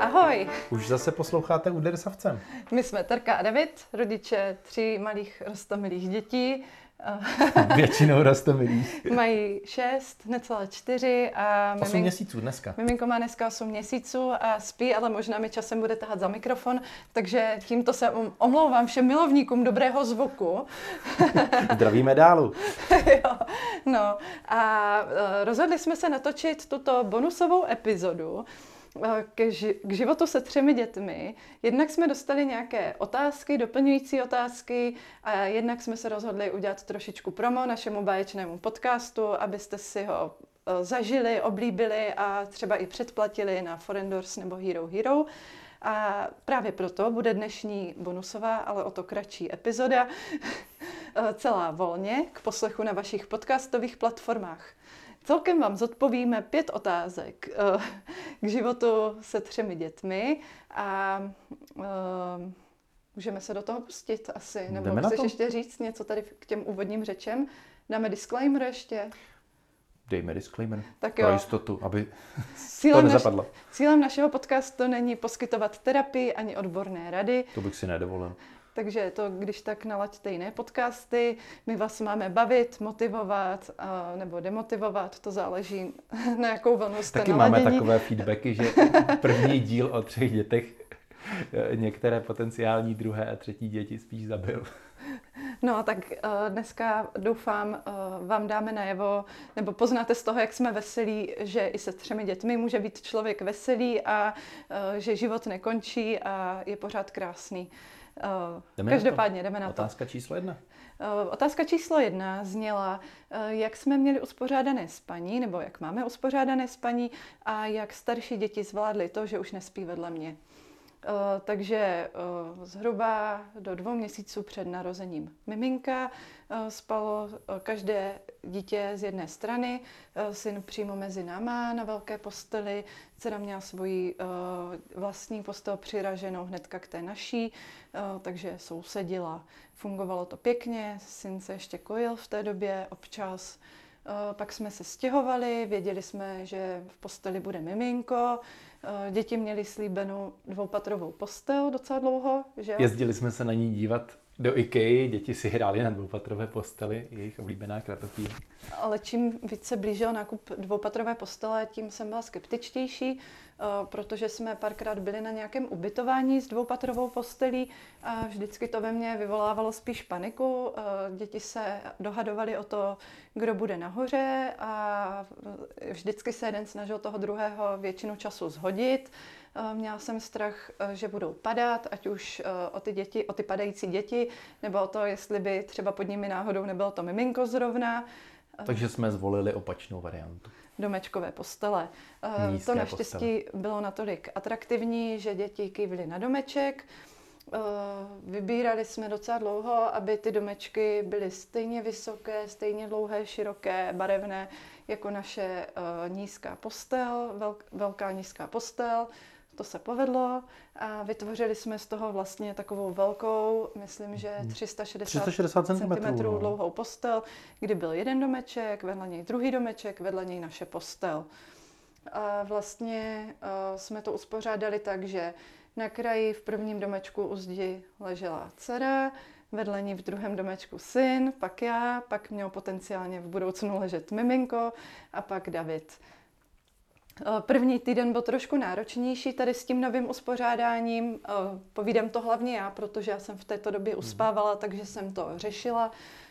Ahoj. Už zase posloucháte Úder savcem. My jsme Terka a David, rodiče tří malých rostomilých dětí. Většinou rostomilých. Mají šest, necelé čtyři a... 8 mimink... měsíců dneska. Miminko má dneska 8 měsíců a spí, ale možná mi časem bude tahat za mikrofon, takže tímto se omlouvám všem milovníkům dobrého zvuku. Zdravíme dálu. jo, no a e, rozhodli jsme se natočit tuto bonusovou epizodu, k, ži- k životu se třemi dětmi. Jednak jsme dostali nějaké otázky, doplňující otázky a jednak jsme se rozhodli udělat trošičku promo našemu báječnému podcastu, abyste si ho eh, zažili, oblíbili a třeba i předplatili na Forendors nebo Hero Hero. A právě proto bude dnešní bonusová, ale o to kratší epizoda, eh, celá volně k poslechu na vašich podcastových platformách. Celkem vám zodpovíme pět otázek eh, k životu se třemi dětmi a uh, můžeme se do toho pustit asi. Nebo Jdeme chceš ještě říct něco tady k těm úvodním řečem? Dáme disclaimer ještě? Dejme disclaimer tak jo. pro jistotu, aby cílem to nezapadlo. Naš, cílem našeho podcastu není poskytovat terapii ani odborné rady. To bych si nedovolil. Takže to, když tak nalaďte jiné podcasty, my vás máme bavit, motivovat a, nebo demotivovat, to záleží na jakou vlnu jste Taky naladění. máme takové feedbacky, že první díl o třech dětech eh, některé potenciální druhé a třetí děti spíš zabil. No, tak uh, dneska doufám, uh, vám dáme najevo, nebo poznáte z toho, jak jsme veselí, že i se třemi dětmi může být člověk veselý a že život nekončí a je pořád krásný. Jdeme Každopádně jdeme na to. Otázka číslo jedna. Uh, otázka číslo jedna zněla, uh, jak jsme měli uspořádané spaní, nebo jak máme uspořádané spaní a jak starší děti zvládly to, že už nespí vedle mě. Uh, takže uh, zhruba do dvou měsíců před narozením miminka uh, spalo každé dítě z jedné strany, syn přímo mezi náma na velké posteli, dcera měla svoji vlastní postel přiraženou hnedka k té naší, takže sousedila. Fungovalo to pěkně, syn se ještě kojil v té době občas. Pak jsme se stěhovali, věděli jsme, že v posteli bude miminko, Eh, děti měly slíbenou dvoupatrovou postel docela dlouho. Že? Jezdili jsme se na ní dívat do IKEA, děti si hrály na dvoupatrové posteli, jejich oblíbená kratopí. Ale čím více blížil nákup dvoupatrové postele, tím jsem byla skeptičtější. Eh, protože jsme párkrát byli na nějakém ubytování s dvoupatrovou postelí a vždycky to ve mně vyvolávalo spíš paniku. Eh, děti se dohadovaly o to, kdo bude nahoře a vždycky se jeden snažil toho druhého většinu času zhodit. Eh, měla jsem strach, že budou padat, ať už o ty, děti, o ty padající děti, nebo o to, jestli by třeba pod nimi náhodou nebylo to miminko zrovna. Takže jsme zvolili opačnou variantu domečkové postele. Eh, Nízké to naštěstí postele. bylo natolik atraktivní, že děti kývly na domeček. Eh, vybírali jsme docela dlouho, aby ty domečky byly stejně vysoké, stejně dlouhé, široké, barevné, jako naše eh, nízká postel, velká nízká postel. To se povedlo a vytvořili jsme z toho vlastně takovou velkou, myslím, že 360, 360 cm dlouhou postel, kdy byl jeden domeček, vedle něj druhý domeček, vedle něj naše postel. A vlastně uh, jsme to uspořádali tak, že na kraji v prvním domečku u zdi ležela dcera, vedle ní v druhém domečku syn, pak já, pak měl potenciálně v budoucnu ležet miminko a pak David. Eh, první týden byl trošku náročnější tady s tím novým uspořádáním. Eh, povídám to hlavně já, protože já jsem v této době mhm. uspávala, takže jsem to řešila.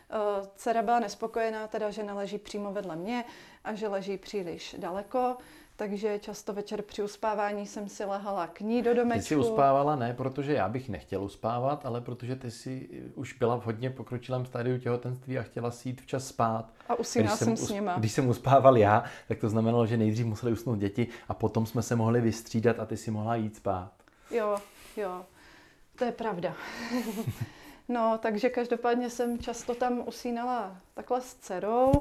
Eh, dcera byla nespokojená, teda, že neleží přímo vedle mě a že leží příliš daleko takže často večer při uspávání jsem si lehala k ní do domečku. Ty si uspávala ne, protože já bych nechtěl uspávat, ale protože ty si už byla v hodně pokročilém stádiu těhotenství a chtěla si jít včas spát. A usínala jsem, jsem s nima. Když jsem uspával já, tak to znamenalo, že nejdřív museli usnout děti a potom jsme se mohli vystřídat a ty si mohla jít spát. Jo, jo, to je pravda. no, takže každopádně jsem často tam usínala takhle s dcerou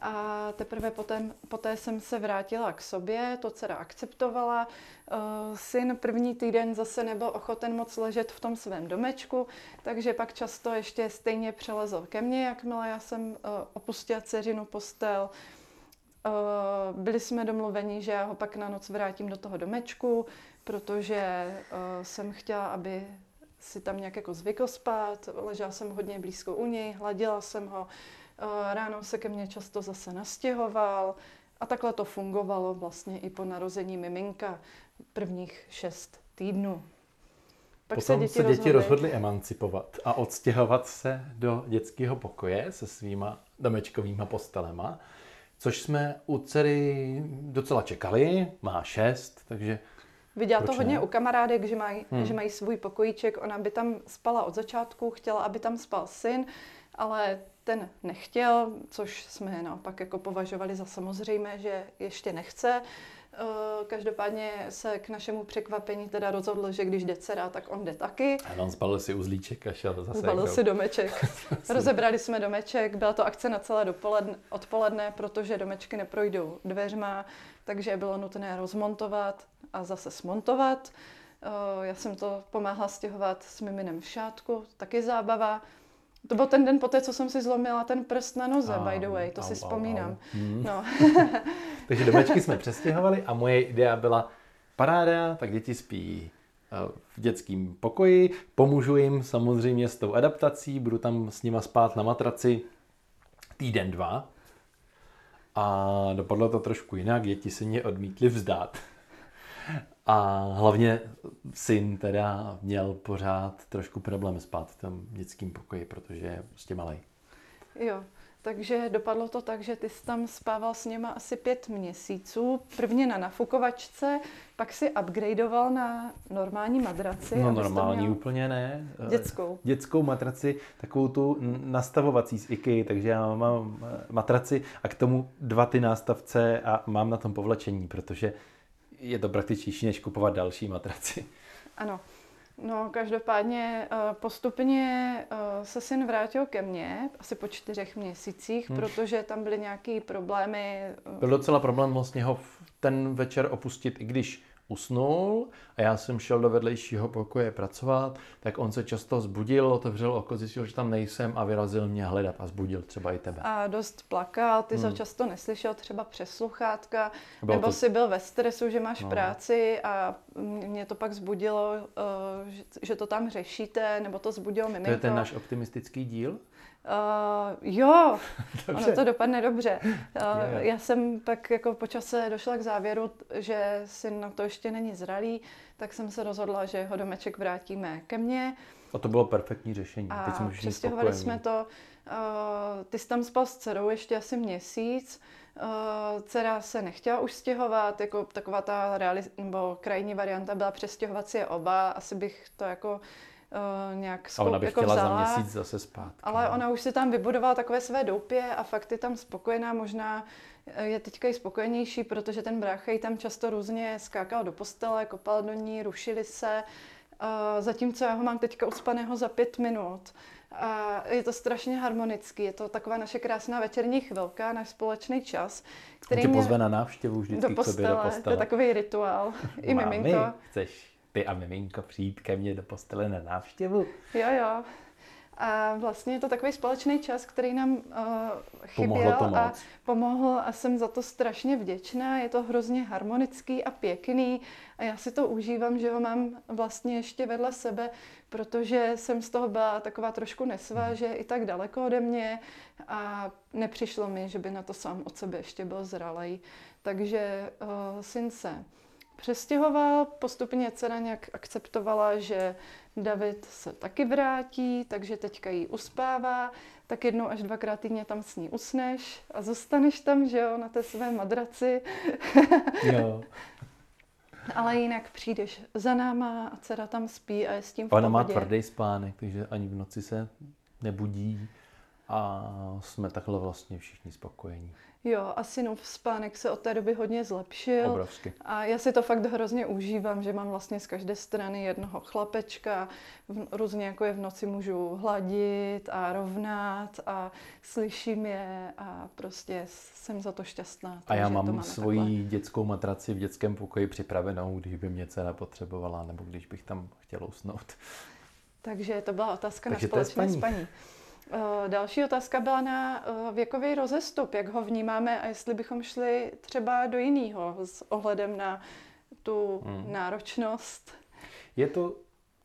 a teprve poté, poté jsem se vrátila k sobě, to dcera akceptovala. Uh, syn první týden zase nebyl ochoten moc ležet v tom svém domečku, takže pak často ještě stejně přelezl ke mně, jakmile já jsem uh, opustila dceřinu postel. byli jsme domluveni, že já ho pak na noc vrátím do toho domečku, protože jsem chtěla, aby si tam nějak jako zvykl spát, ležela jsem hodně blízko u něj, hladila jsem ho, ráno se ke mně často zase nastěhoval a takhle to fungovalo vlastně i po narození miminka prvních šest týdnů. Pak Potom se děti, se děti rozhodly. rozhodly emancipovat a odstěhovat se do dětského pokoje se svýma domečkovýma postelema, což jsme u dcery docela čekali, má šest, takže Viděla to hodně ne? u kamarádek, že mají, hmm. že mají svůj pokojíček. Ona by tam spala od začátku, chtěla, aby tam spal syn, ale ten nechtěl, což jsme naopak jako považovali za samozřejmé, že ještě nechce. Eh, každopádně se k našemu překvapení teda rozhodl, že když jde dcera, tak on jde taky. A on zbalil si uzlíček a šel zase. Zbalil si domeček. Rozebrali jsme domeček, byla to akce na celé dopoledne, odpoledne, protože domečky neprojdou dveřma, takže bylo nutné rozmontovat a zase smontovat. Eh, já jsem to pomáhla stěhovat s miminem v šátku, taky zábava. To byl ten den poté, co jsem si zlomila ten prst na noze, by the way, to au, si vzpomínám. Au, Hmm. No. Takže domečky jsme přestěhovali a moje idea byla paráda, tak děti spí eh, v dětském pokoji, pomůžu jim samozřejmě s tou adaptací, budu tam s nima spát na matraci týden, dva. A dopadlo to trošku jinak, děti se mě odmítly vzdát. A hlavně syn teda měl pořád trošku problém spát v tom dětském pokoji, protože je prostě malý. Jo, takže dopadlo to tak, že ty jsi tam spával s něma asi pět měsíců. Prvně na nafukovačce, pak si upgradeoval na normální madraci. No normální měl... úplně ne. Dětskou. Dětskou matraci, takovou tu nastavovací z IKEA, takže já mám matraci a k tomu dva ty nástavce a mám na tom povlečení, protože je to praktičtější, než kupovat další matraci. Ano. No, každopádně eh, postupně eh, se syn vrátil ke mně, asi po čtyřech měsících, hmm. protože tam byly nějaké problémy. Eh, Byl docela problém vlastně ho ten večer opustit, i když usnul a já jsem šel do vedlejšího pokoje pracovat, tak on se často zbudil, otevřel oko, zjistil, že tam nejsem a vyrazil mě hledat a zbudil třeba i tebe. A dost plakal, ty hmm. často neslyšel třeba přes sluchátka, Bylo nebo to... si byl ve stresu, že máš no. práci a mě to pak zbudilo, eh, že to tam řešíte, nebo to zbudilo miminko. To je ten náš optimistický díl? Uh, jo, ono to dopadne dobře. Uh, já jsem pak jako po čase došla k závěru, že si na to ještě není zralý, tak jsem se rozhodla, že ho domeček vrátíme ke mně. A to bylo perfektní řešení. A Teď přestěhovali jsme to. Uh, ty jsi tam spal s dcerou ještě asi měsíc. Uh, dcera se nechtěla už stěhovat, jako taková ta reali- nebo krajní varianta byla přestěhovat si je oba. Asi bych to jako uh, nějak skoup, A ona by jako chtěla vzala, za měsíc zase spát. Ale ona už si tam vybudovala takové své doupě a fakt je tam spokojená, možná eh, je teďka i spokojenější, protože ten brácha jí tam často různě skákal do postele, kopal do ní, rušili se, uh, zatímco já ho mám teďka uspaného za pět minut. A je to strašně harmonický, je to taková naše krásná večerní chvilka, náš společný čas, který On tě pozve na návštěvu vždycky do postele, k sobě do postele. To je takový rituál. I Mami, miminko. chceš ty a miminko přijít ke mně do postele na návštěvu. Jo, jo. A vlastně je to takový společný čas, který nám uh, chyběl a pomohl a jsem za to strašně vděčná. Je to hrozně harmonický a pěkný a já si to užívám, že ho mám vlastně ještě vedle sebe, protože jsem z toho byla taková trošku nesvá, že je i tak daleko ode mě a nepřišlo mi, že by na to sám od sebe ještě byl zralej. Takže uh, syn se přestěhoval, postupně dcera nějak akceptovala, že David se taky vrátí, takže teďka jí uspává, tak jednou až dvakrát týdně tam s ní usneš a zůstaneš tam, že jo, na té své madraci. jo. Ale jinak přijdeš za náma a dcera tam spí a je s tím v Ona má tvrdý spánek, takže ani v noci se nebudí a jsme takhle vlastně všichni spokojení. Jo, a synův spánek se od té doby hodně zlepšil. Obrovsky. A já si to fakt hrozně užívám, že mám vlastně z každé strany jednoho chlapečka. V, různě jako je v noci můžu hladit a rovnat a slyším je a prostě jsem za to šťastná. A já mám svoji takhle. dětskou matraci v dětském pokoji připravenou, když by mě dcera potřebovala nebo když bych tam chtěla usnout. Takže to byla otázka Takže na společné spaní. spaní. Další otázka byla na věkový rozestup, jak ho vnímáme a jestli bychom šli třeba do jiného s ohledem na tu hmm. náročnost. Je to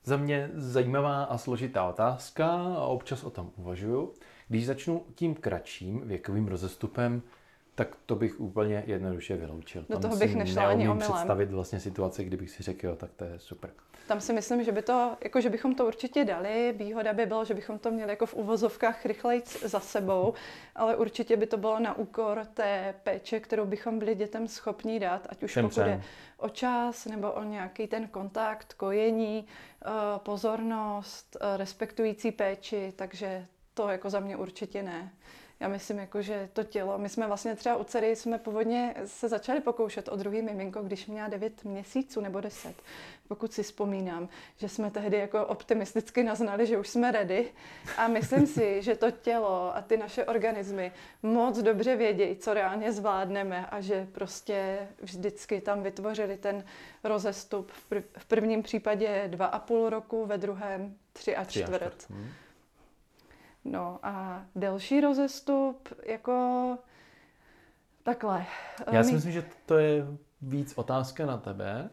za mě zajímavá a složitá otázka a občas o tom uvažuju. Když začnu tím kratším věkovým rozestupem, tak to bych úplně jednoduše vyloučil. Do toho bych nešla ani omylem. představit vlastně situaci, kdybych si řekl, jo, tak to je super. Tam si myslím, že by to, jako že bychom to určitě dali. Výhoda by bylo, že bychom to měli jako v uvozovkách rychleji za sebou, ale určitě by to bylo na úkor té péče, kterou bychom byli dětem schopni dát, ať už pokud je o čas nebo o nějaký ten kontakt, kojení, eh, pozornost, eh, respektující péči, takže to jako za mě určitě ne já myslím, jako, že to tělo, my jsme vlastně třeba u dcery jsme původně se začali pokoušet o druhý miminko, když měla 9 měsíců nebo 10, pokud si vzpomínám, že jsme tehdy jako optimisticky naznali, že už jsme ready a myslím si, že to tělo a ty naše organismy moc dobře vědí, co reálně zvládneme a že prostě vždycky tam vytvořili ten rozestup v prvním případě dva a půl roku, ve druhém tři a čtvrt. Tři a čtvrt. Hmm. No a delší rozestup, jako takhle. Já si myslím, že to je víc otázka na tebe.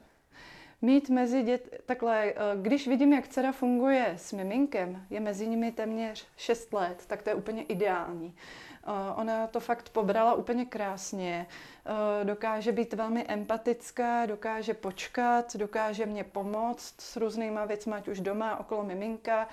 Mít mezi dět, takhle, eh, když vidím, jak dcera funguje s miminkem, je mezi nimi téměř 6 let, tak to je úplně ideální. Eh, ona to fakt pobrala úplně krásně, eh, dokáže být velmi empatická, dokáže počkat, dokáže mě pomoct s různýma věcmi, ať už doma, okolo miminka,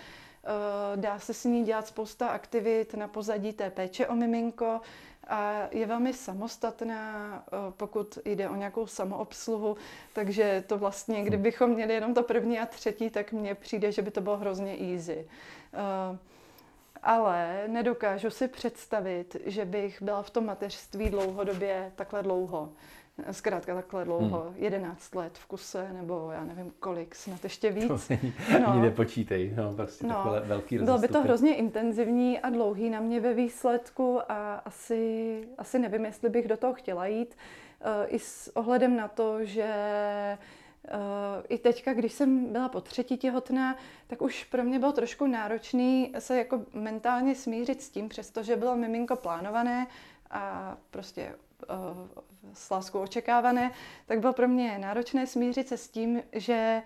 dá se s ní dělat spousta aktivit na pozadí té péče o miminko a je velmi samostatná, eh, pokud jde o nějakou samoobsluhu, takže to vlastně, kdybychom měli jenom to první a třetí, tak mně přijde, že by to bylo hrozně easy. Eh, ale nedokážu si představit, že bych byla v tom mateřství dlouhodobě takhle dlouho zkrátka takhle dlouho, hmm. 11 let v kuse, nebo já nevím kolik, snad ještě víc. To není, no. ani nepočítej, no, prostě no. takhle velký Bylo by to hrozně intenzivní a dlouhý na mě ve výsledku a asi, asi nevím, jestli bych do toho chtěla jít. Uh, I s ohledem na to, že Uh, I teďka, když jsem byla po třetí těhotná, tak už pro mě bylo trošku náročný se jako mentálně smířit s tím, přestože bylo miminko plánované a prostě uh, s láskou očekávané, tak bylo pro mě náročné smířit se s tím, že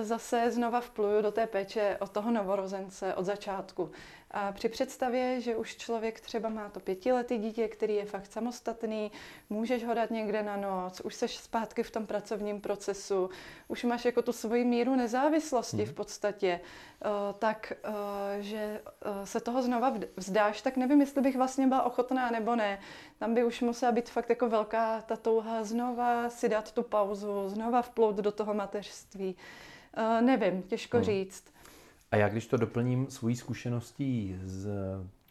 zase znova vpluju do té péče od toho novorozence od začátku. A při představě, že už člověk třeba má to pětiletý dítě, který je fakt samostatný, můžeš ho dát někde na noc, už seš zpátky v tom pracovním procesu, už máš jako tu svoji míru nezávislosti v podstatě, eh, tak eh, že eh, se toho znova vzdáš, tak nevím, jestli bych vlastně byla ochotná nebo ne. Tam by už musela být fakt jako velká ta touha znova si dát tu pauzu, znova vplout do toho mateřství. Nevím, těžko hmm. říct. A já když to doplním svojí zkušeností z...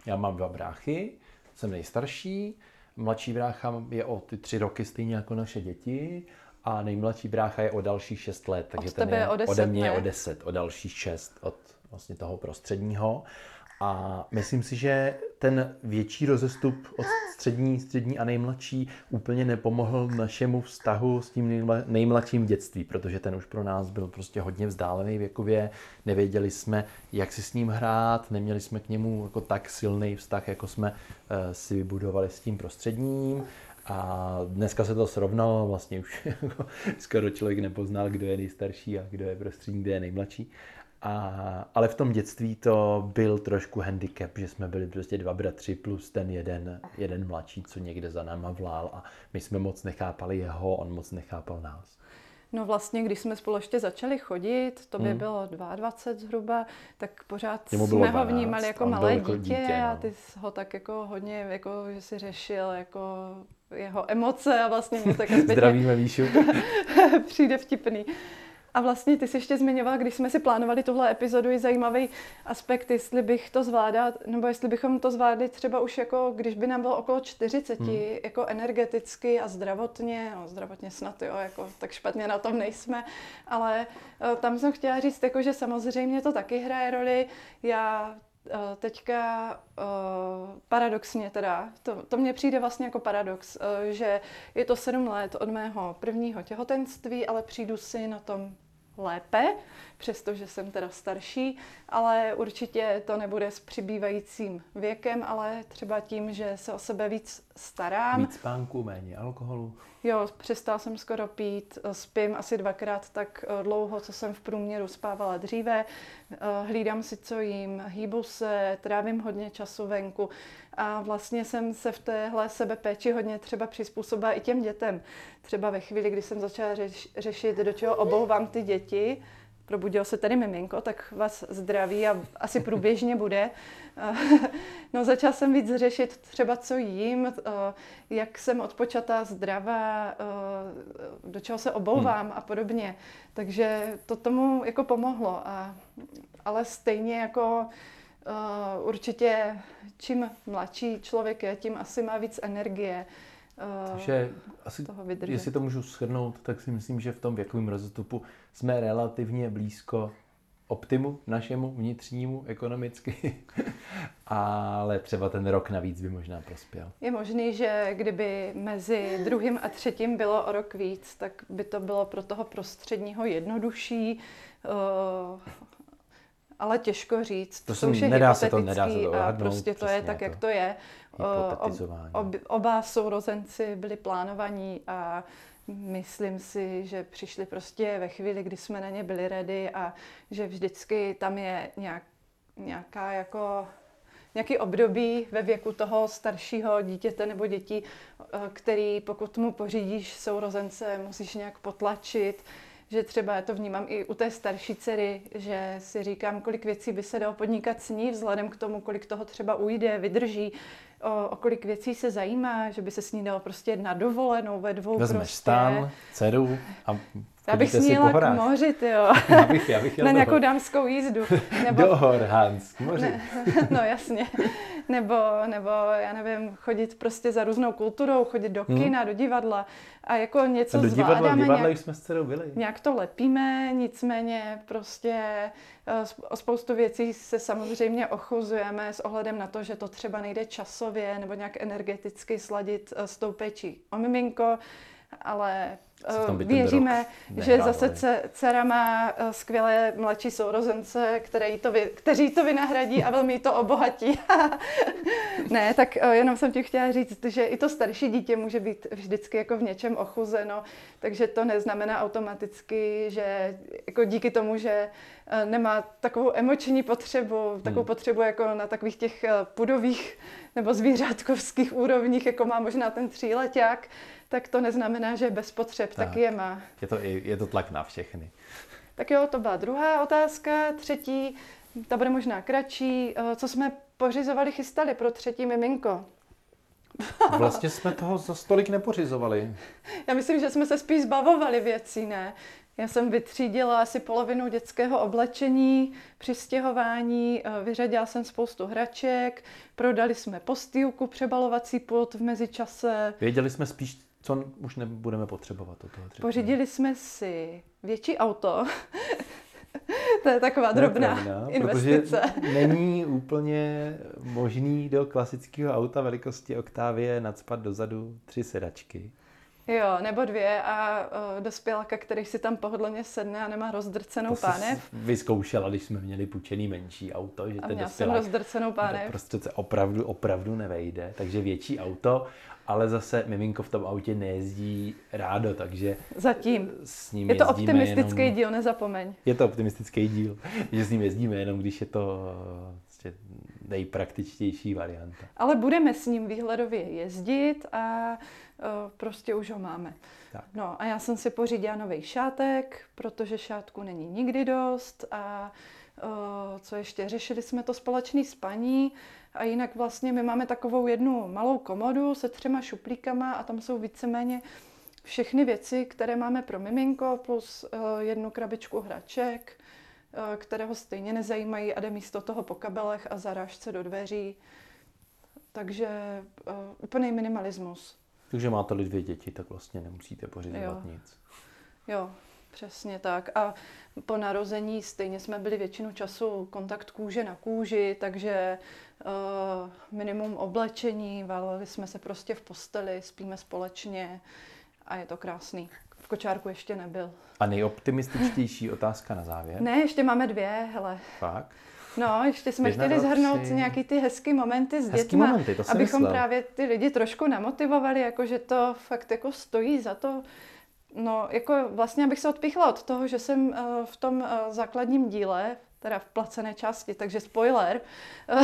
Já mám dva bráchy, jsem nejstarší, mladší brácha je o ty tři roky stejně jako naše děti a nejmladší brácha je o další šest let, takže ten je, o deset, ode mě ne? o deset, o další šest od vlastně toho prostředního. A myslím si, že ten větší rozestup od střední, střední a nejmladší úplně nepomohl našemu vztahu s tím nejmladším dětství, protože ten už pro nás byl prostě hodně vzdálený věkově, nevěděli jsme, jak si s ním hrát, neměli jsme k němu jako tak silný vztah, jako jsme uh, si vybudovali s tím prostředním. A dneska se to srovnalo, vlastně už skoro člověk nepoznal, kdo je nejstarší a kdo je prostřední, kdo je nejmladší. A, ale v tom dětství to byl trošku handicap, že jsme byli prostě dva bratři plus ten jeden, jeden mladší, co někde za náma vlál a my jsme moc nechápali jeho, on moc nechápal nás. No vlastně, když jsme spolu ještě začali chodit, to by hmm. bylo 22 zhruba, tak pořád jsme 12, ho vnímali jako malé dítě, dítě no. a ty ho tak jako hodně, jako, že si řešil jako jeho emoce a vlastně mu tak Zdravíme Výšu. přijde vtipný. A vlastně ty jsi ještě zmiňovala, když jsme si plánovali tuhle epizodu, i zajímavý aspekt, jestli bych to zvládal, nebo jestli bychom to zvládli třeba už jako, když by nám bylo okolo 40, hmm. jako energeticky a zdravotně, no zdravotně snad jo, jako tak špatně na tom nejsme, ale uh, tam jsem chtěla říct, jako, že samozřejmě to taky hraje roli. Já teďka uh, paradoxně teda, to, to mně přijde vlastně jako paradox, uh, že je to sedm let od mého prvního těhotenství, ale přijdu si na tom lépe, přestože jsem teda starší, ale určitě to nebude s přibývajícím věkem, ale třeba tím, že se o sebe víc starám. Víc spánku, méně alkoholu. Jo, přestal jsem skoro pít, spím asi dvakrát tak eh, dlouho, co jsem v průměru spávala dříve. Eh, hlídám si, co jím, hýbu se, trávím hodně času venku a vlastně jsem se v téhle sebepéči hodně třeba přizpůsobila i těm dětem. Třeba ve chvíli, kdy jsem začala řeš, řešit, do čeho obouvám ty děti, probudilo se tady miminko, tak vás zdraví a asi průběžně bude. No začala jsem víc řešit třeba, co jím, jak jsem odpočatá zdravá, do čeho se obouvám hmm. a podobně. Takže to tomu jako pomohlo. A, ale stejně jako určitě čím mladší člověk je, tím asi má víc energie. Uh, Takže asi, toho jestli to můžu shrnout, tak si myslím, že v tom věkovém rozestupu jsme relativně blízko optimu našemu vnitřnímu ekonomicky, ale třeba ten rok navíc by možná prospěl. Je možný, že kdyby mezi druhým a třetím bylo o rok víc, tak by to bylo pro toho prostředního jednodušší. Uh, ale těžko říct. To, to už je nedá se to, nedá se to a prostě to je tak, to. jak to je. Ob, ob, oba sourozenci byli plánovaní a myslím si, že přišli prostě ve chvíli, kdy jsme na ně byli ready a že vždycky tam je nějak, nějaká jako nějaký období ve věku toho staršího dítěte nebo dětí, který pokud mu pořídíš sourozence, musíš nějak potlačit, že třeba já to vnímám i u té starší dcery, že si říkám, kolik věcí by se dalo podnikat s ní, vzhledem k tomu, kolik toho třeba ujde, vydrží, o, o kolik věcí se zajímá, že by se s ní dalo prostě na dovolenou ve dvou Vezmeš prostě. stán, dceru a já bych směla k moři, jo. Já bych, já bych Na nějakou dámskou jízdu. Nebo... Do hor, Hans, k moři. Ne, no jasně. Nebo, nebo, já nevím, chodit prostě za různou kulturou, chodit do hmm. kina, hmm. do divadla a jako něco a do divadla, zvládáme. divadla nějak, jsme s dcerou byli. Nějak to lepíme, nicméně prostě eh, o spoustu věcí se samozřejmě ochuzujeme s ohledem na to, že to třeba nejde časově nebo nějak energeticky sladit eh, s tou péčí o miminko, ale Věříme, že zase dcera má eh, skvělé mladší sourozence, který to vy, kteří to vynahradí a velmi to obohatí. ne, tak eh, jenom jsem ti chtěla říct, že i to starší dítě může být vždycky jako v něčem ochuzeno, takže to neznamená automaticky, že jako díky tomu, že eh, nemá takovou emoční potřebu, takovou hmm. potřebu jako na takových těch pudových nebo zvířátkovských úrovních, jako má možná ten tříleták, tak to neznamená, že bez potřeb tak. taky je má. Je to, je to tlak na všechny. Tak jo, to byla druhá otázka. Třetí, ta bude možná kratší. Eh, co jsme pořizovali, chystali pro třetí miminko? Vlastně jsme toho za stolik nepořizovali. Já myslím, že jsme se spíš zbavovali věcí, ne? Já jsem vytřídila asi polovinu dětského oblečení při stěhování, eh, vyřadila jsem spoustu hraček, prodali jsme postýlku, přebalovací pult v mezičase. Věděli jsme spíš, co už nebudeme potřebovat od toho Pořídili jsme si větší auto. to je taková drobná pravda, investice. Protože není úplně možný do klasického auta velikosti Octavie nadspat dozadu tři sedačky. Jo, nebo dvě a uh, dospěláka, který si tam pohodlně sedne a nemá rozdrcenou to pánev. vyzkoušela, když jsme měli půjčený menší auto, že a ten měla jsem rozdrcenou pánev. Prostě se opravdu, opravdu nevejde, takže větší auto, ale zase miminko v tom autě nejezdí rádo, takže Zatím. S ním je to optimistický jenom, díl, nezapomeň. Je to optimistický díl, že s ním jezdíme jenom, když je to prostě nejpraktičtější varianta. Ale budeme s ním výhledově jezdit a uh, prostě už ho máme. Tak. No a já jsem si pořídila nový šátek, protože šátku není nikdy dost a uh, co ještě, řešili jsme to společný spaní a jinak vlastně my máme takovou jednu malou komodu se třema šuplíkama a tam jsou víceméně všechny věci, které máme pro miminko, plus uh, jednu krabičku hraček, uh, které ho stejně nezajímají a jde místo toho po kabelech a zarážce do dveří. Takže uh, úplný minimalismus. Takže máte-li dvě děti, tak vlastně nemusíte pořizovat jo. nic. Jo, přesně tak. A po narození stejně jsme byli většinu času kontakt kůže na kůži, takže uh, minimum oblečení, váleli jsme se prostě v posteli, spíme společně a je to krásný. kočárku ještě nebyl. A nejoptimističtější otázka na závěr? Ne, ještě máme dvě, hele. Fakt? No, ještě jsme Jedna, chtěli zhrnout tři. nějaký ty hezký momenty s hezký dětma, momenty, to abychom myslel. právě ty lidi trošku namotivovali, jako že to fakt jako stojí za to. No, jako vlastně abych se odpichla od toho, že jsem uh, v tom uh, základním díle, teda v placené části, takže spoiler,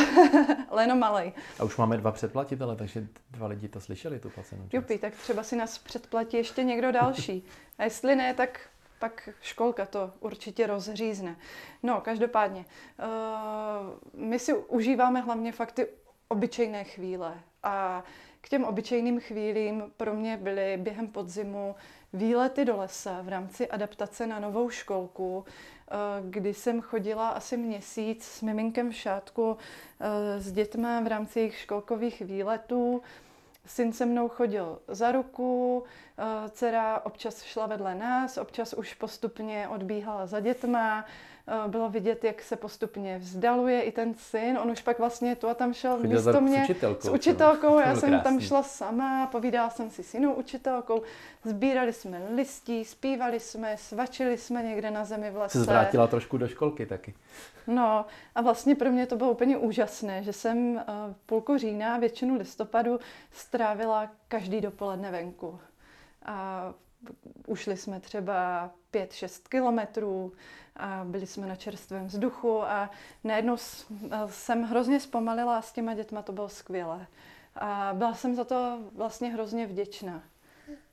Leno malej. A už máme dva předplatitele, takže dva lidi to slyšeli, tu placenou část. Jupi, tak třeba si nás předplatí ještě někdo další. A jestli ne, tak pak školka to určitě rozřízne. No, každopádně, uh, my si užíváme hlavně fakt ty obyčejné chvíle. A k těm obyčejným chvílím pro mě byly během podzimu výlety do lesa v rámci adaptace na novou školku, eh, kdy jsem chodila asi měsíc s miminkem v šátku eh, s dětmi v rámci jejich školkových výletů. Syn se mnou chodil za ruku, eh, dcera občas šla vedle nás, občas už postupně odbíhala za dětma, bylo vidět, jak se postupně vzdaluje i ten syn. On už pak vlastně tu a tam šel Chodil místo mě s učitelkou. S učitelkou. Já jsem krásný. tam šla sama, povídala jsem si synu učitelkou. Sbírali jsme listí, zpívali jsme, svačili jsme někde na zemi v lese. Se zvrátila trošku do školky taky. No a vlastně pro mě to bylo úplně úžasné, že jsem eh, půlku října, většinu listopadu strávila každý dopoledne venku. A ušli jsme třeba 5-6 kilometrů, a byli jsme na čerstvém vzduchu a najednou jsem hrozně zpomalila a s těma dětma to bylo skvělé. A byla jsem za to vlastně hrozně vděčná.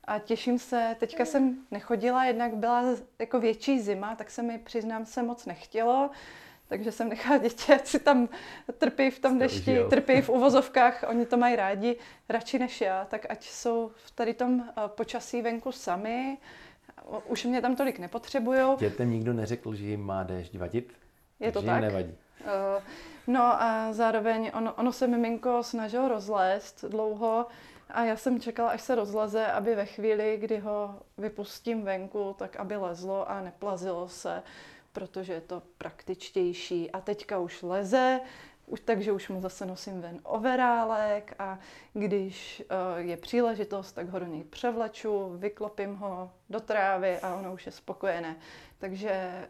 A těším se, teďka jsem nechodila, jednak byla jako větší zima, tak se mi, přiznám se, moc nechtělo. Takže jsem nechala děti, ať si tam trpí v tom dešti, trpí v uvozovkách, oni to mají rádi, radši než já, tak ať jsou v tady tom eh, počasí venku sami, už mě tam tolik nepotřebujou. Dětem nikdo neřekl, že jim má déšť vadit? Je to tak? nevadí. Uh, no a zároveň ono, ono se miminko snažilo rozlézt dlouho a já jsem čekala, až se rozleze, aby ve chvíli, kdy ho vypustím venku, tak aby lezlo a neplazilo se, protože je to praktičtější. A teďka už leze, už, takže už mu zase nosím ven overálek a když uh, je příležitost, tak ho do něj převleču, vyklopím ho do trávy a ono už je spokojené. Takže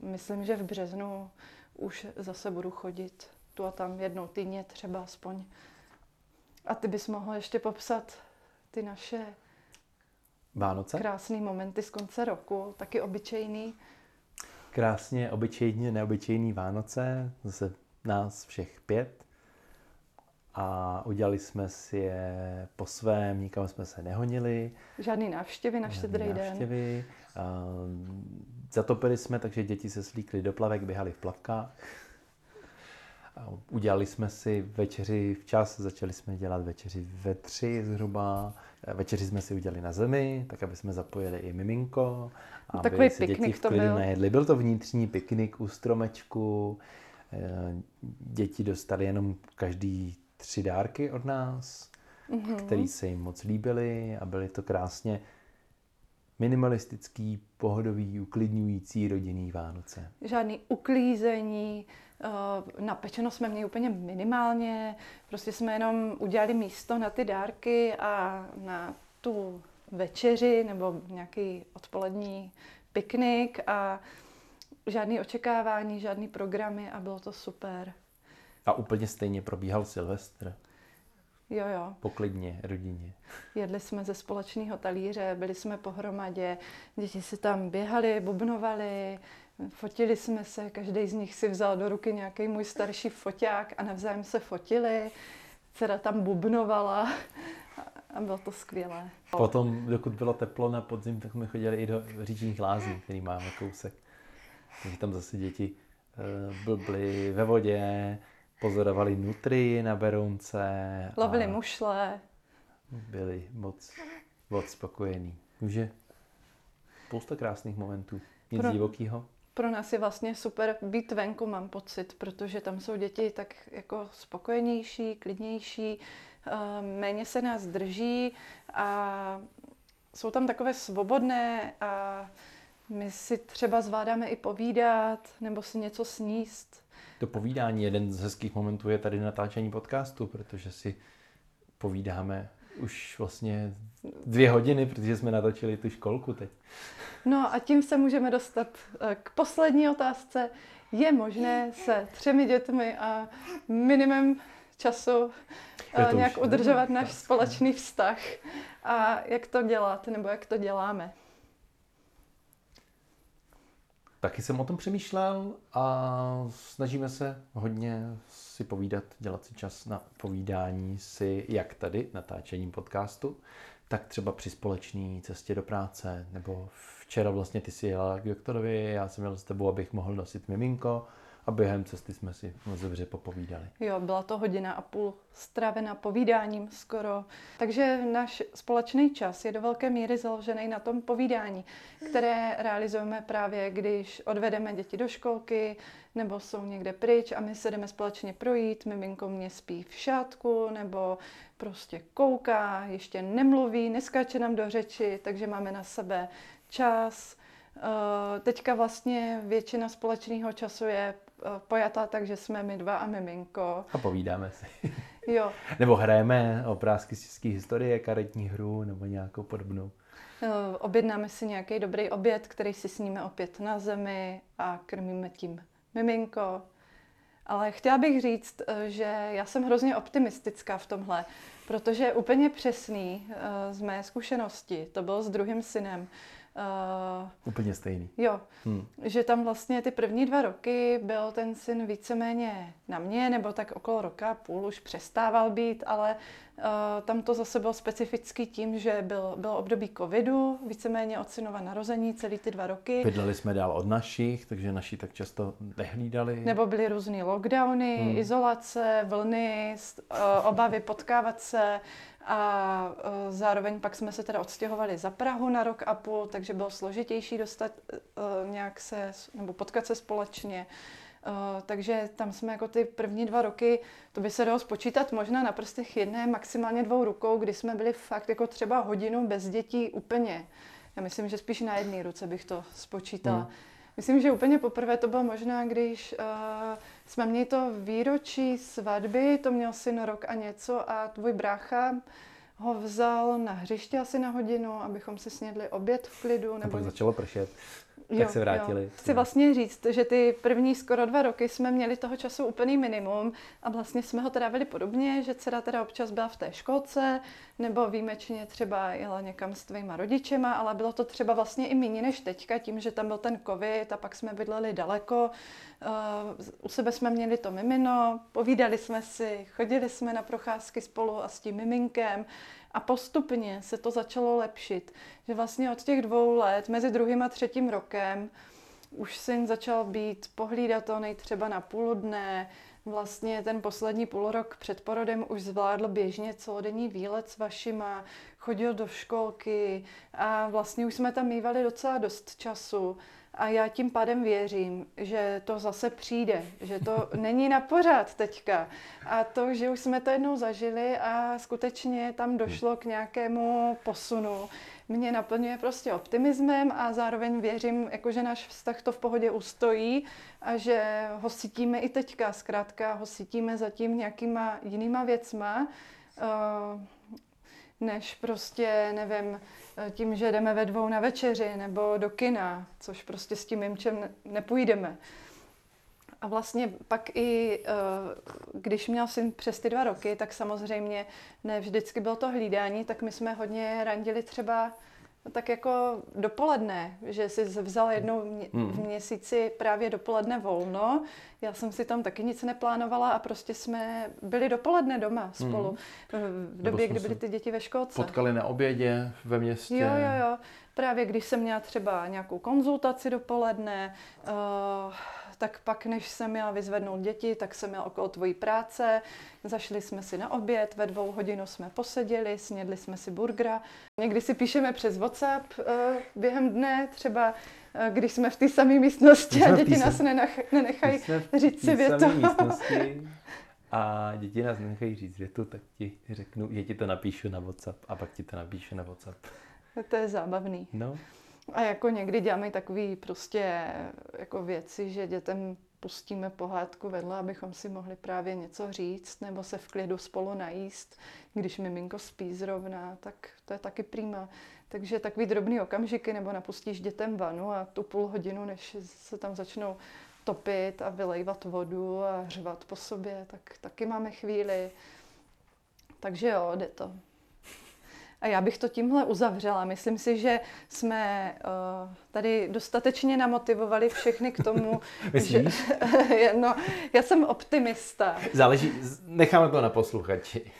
uh, myslím, že v březnu už zase budu chodit tu a tam jednou týdně třeba aspoň. A ty bys mohl ještě popsat ty naše Vánoce? krásné momenty z konce roku, taky obyčejný. Krásně, obyčejně, neobyčejný Vánoce, zase nás všech pět a udělali jsme si je po svém, nikam jsme se nehonili. Žádný návštěvy na štědrý den. návštěvy. Zatopili jsme, takže děti se slíkly do plavek, běhali v plavkách. Udělali jsme si večeři včas, začali jsme dělat večeři ve tři zhruba. Večeři jsme si udělali na zemi, tak aby jsme zapojili i miminko. Aby Takový piknik děti v to byl. Najedli. Byl to vnitřní piknik u stromečku. Eh, děti dostali jenom každý tři dárky od nás, mm-hmm. který se jim moc líbily a byly to krásně minimalistický, pohodový, uklidňující rodinný Vánoce. Žádný uklízení, eh, napečeno jsme měli úplně minimálně, prostě jsme jenom udělali místo na ty dárky a na tu večeři nebo nějaký odpolední piknik a žádný očekávání, žádný programy a bylo to super. A úplně stejně probíhal Silvestr. Jo, jo. Poklidně, rodině. Jedli jsme ze společného talíře, byli jsme pohromadě, děti si tam běhali, bubnovali, fotili jsme se, každý z nich si vzal do ruky nějaký můj starší foťák a navzájem se fotili. Dcera tam bubnovala a bylo to skvělé. Potom, dokud bylo teplo na podzim, tak jsme chodili i do říčních lázní, který máme kousek. Takže tam zase děti uh, blbly ve vodě, pozorovali nutry na Berounce. Lovili mušle. Byli moc, moc spokojení. Takže spousta krásných momentů. Nic pro, divokýho. Pro nás je vlastně super být venku, mám pocit, protože tam jsou děti tak jako spokojenější, klidnější, uh, méně se nás drží a jsou tam takové svobodné a my si třeba zvládáme i povídat nebo si něco sníst. To povídání, jeden z hezkých momentů je tady natáčení podcastu, protože si povídáme už vlastně dvě hodiny, protože jsme natočili tu školku teď. No a tím se můžeme dostat eh, k poslední otázce. Je možné se třemi dětmi a minimem času uh, nějak udržovat náš společný vztah a jak to dělat, nebo jak to děláme? Taky jsem o tom přemýšlel a snažíme se hodně si povídat, dělat si čas na povídání si, jak tady, natáčením podcastu, tak třeba při společné cestě do práce, nebo včera vlastně ty si jela k doktorovi, já jsem jel s tebou, abych mohl nosit miminko, a během cesty jsme si moc dobře popovídali. Jo, byla to hodina a půl stravena povídáním skoro. Takže náš společný čas je do velké míry založený na tom povídání, které realizujeme právě, když odvedeme děti do školky nebo jsou někde pryč a my se jdeme společně projít, miminko mě spí v šátku nebo prostě kouká, ještě nemluví, neskáče nám do řeči, takže máme na sebe čas. Eh, teďka vlastně většina společného času je Eh, pojatá tak, že jsme my dva a miminko. A povídáme si. Jo. nebo hrajeme obrázky z české historie, karetní hru nebo nějakou podobnou. Eh, objednáme si nějaký dobrý oběd, který si sníme opět na zemi a krmíme tím miminko. Ale chtěla bych říct, eh, že já jsem hrozně optimistická v tomhle, protože je úplně přesný z mé zkušenosti, to bylo s druhým synem, Uh, Úplně stejný. Jo, hmm. že tam vlastně ty první dva roky byl ten syn víceméně na mě, nebo tak okolo roka půl už přestával být, ale uh, tam to zase bylo specifický tím, že byl, bylo období covidu, víceméně od synova narození celý ty dva roky. Bydleli jsme dál od našich, takže naši tak často nehlídali. Nebo byly různé lockdowny, hmm. izolace, vlny, uh, obavy potkávat se, a uh, zároveň pak jsme se teda odstěhovali za Prahu na rok a půl, takže bylo složitější dostat nějak se, nebo potkat se společně. Uh, takže tam jsme jako ty první dva roky, to by se dalo spočítat možná na prstech jedné, maximálně dvou rukou, kdy jsme byli fakt jako třeba hodinu bez dětí úplně. Já myslím, že spíš na jedné ruce bych to spočítala. Hmm. Myslím, že úplně poprvé to bylo možná, když uh, jsme měli to výročí svatby, to měl syn rok a něco a tvůj brácha ho vzal na hřiště asi na hodinu, abychom si snědli oběd v klidu. Nebo... A pak začalo pršet tak jo, se vrátili. Jo. Chci vlastně říct, že ty první skoro dva roky jsme měli toho času úplný minimum a vlastně jsme ho trávili podobně, že dcera teda občas byla v té školce nebo výjimečně třeba jela někam s tvýma rodičema, ale bylo to třeba vlastně i méně než teďka, tím, že tam byl ten covid a pak jsme bydleli daleko. Uh, u sebe jsme měli to mimino, povídali jsme si, chodili jsme na procházky spolu a s tím miminkem. A postupně se to začalo lepšit, že vlastně od těch dvou let, mezi druhým a třetím rokem, už syn začal být pohlídatelný třeba na půl dne, vlastně ten poslední půl rok před porodem už zvládl běžně celodenní výlet s vašima, chodil do školky a vlastně už jsme tam mývali docela dost času. A já tím pádem věřím, že to zase přijde, že to není na pořád teďka. A to, že už jsme to jednou zažili a skutečně tam došlo k nějakému posunu, mě naplňuje prostě optimismem a zároveň věřím, jako že náš vztah to v pohodě ustojí a že ho cítíme i teďka. Zkrátka ho cítíme zatím nějakýma jinýma věcma, eh, než prostě, nevím, tím, že jdeme ve dvou na večeři nebo do kina, což prostě s tím mimčem nepůjdeme. A vlastně pak i, eh, když měl syn přes ty dva roky, tak samozřejmě ne vždycky bylo to hlídání, tak my jsme hodně randili třeba tak jako dopoledne, že si vzal jednou v hmm. měsíci právě dopoledne volno. Já jsem si tam taky nic neplánovala a prostě jsme byli dopoledne doma spolu. Hmm. V době, kdy byly ty děti ve školce. Potkali na obědě ve městě. Jo, jo, jo. Právě když jsem měla třeba nějakou konzultaci dopoledne, uh, tak pak, než jsem měla vyzvednout děti, tak jsem měla okolo tvojí práce, zašli jsme si na oběd, ve dvou hodinu jsme poseděli, snědli jsme si burgera. Někdy si píšeme přes WhatsApp uh, během dne, třeba uh, když jsme v té samé místnosti a děti nás nenech, nenechají říct si větu. a děti nás nenechají říct větu, tak ti řeknu, že ti to napíšu na WhatsApp a pak ti to napíšu na WhatsApp. To je zábavný. No. A jako někdy děláme takové prostě jako věci, že dětem pustíme pohádku vedle, abychom si mohli právě něco říct nebo se v klidu spolu najíst. Když miminko spí zrovna, tak to je taky prýma. Takže takový drobný okamžiky, nebo napustíš dětem vanu a tu půl hodinu, než se tam začnou topit a vylejvat vodu a řvat po sobě, tak taky máme chvíli. Takže jo, jde to. A já bych to tímhle uzavřela. Myslím si, že jsme uh, tady dostatečně namotivovali všechny k tomu, že... no, já jsem optimista. Záleží, necháme to na posluchači.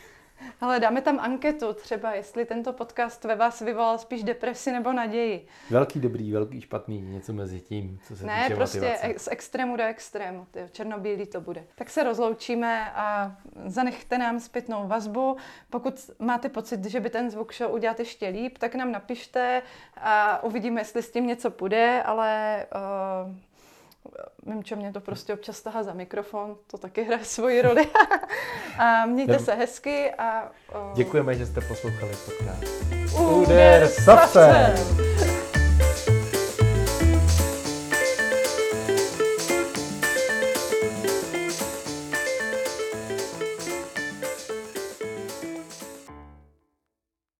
Ale dáme tam anketu třeba, jestli tento podcast ve vás vyvolal spíš depresi nebo naději. Velký dobrý, velký špatný, něco mezi tím, co se ne, týče prostě motivace. z extrému do extrému, černobílý to bude. Tak se rozloučíme a zanechte nám zpětnou vazbu. Pokud máte pocit, že by ten zvuk šel udělat ještě líp, tak nám napište a uvidíme, jestli s tím něco půjde, ale uh, Mimčo mě to prostě občas tahá za mikrofon, to taky hraje svoji roli. a mějte se hezky a... Uh... Děkujeme, že jste poslouchali podcast. Uder Sase!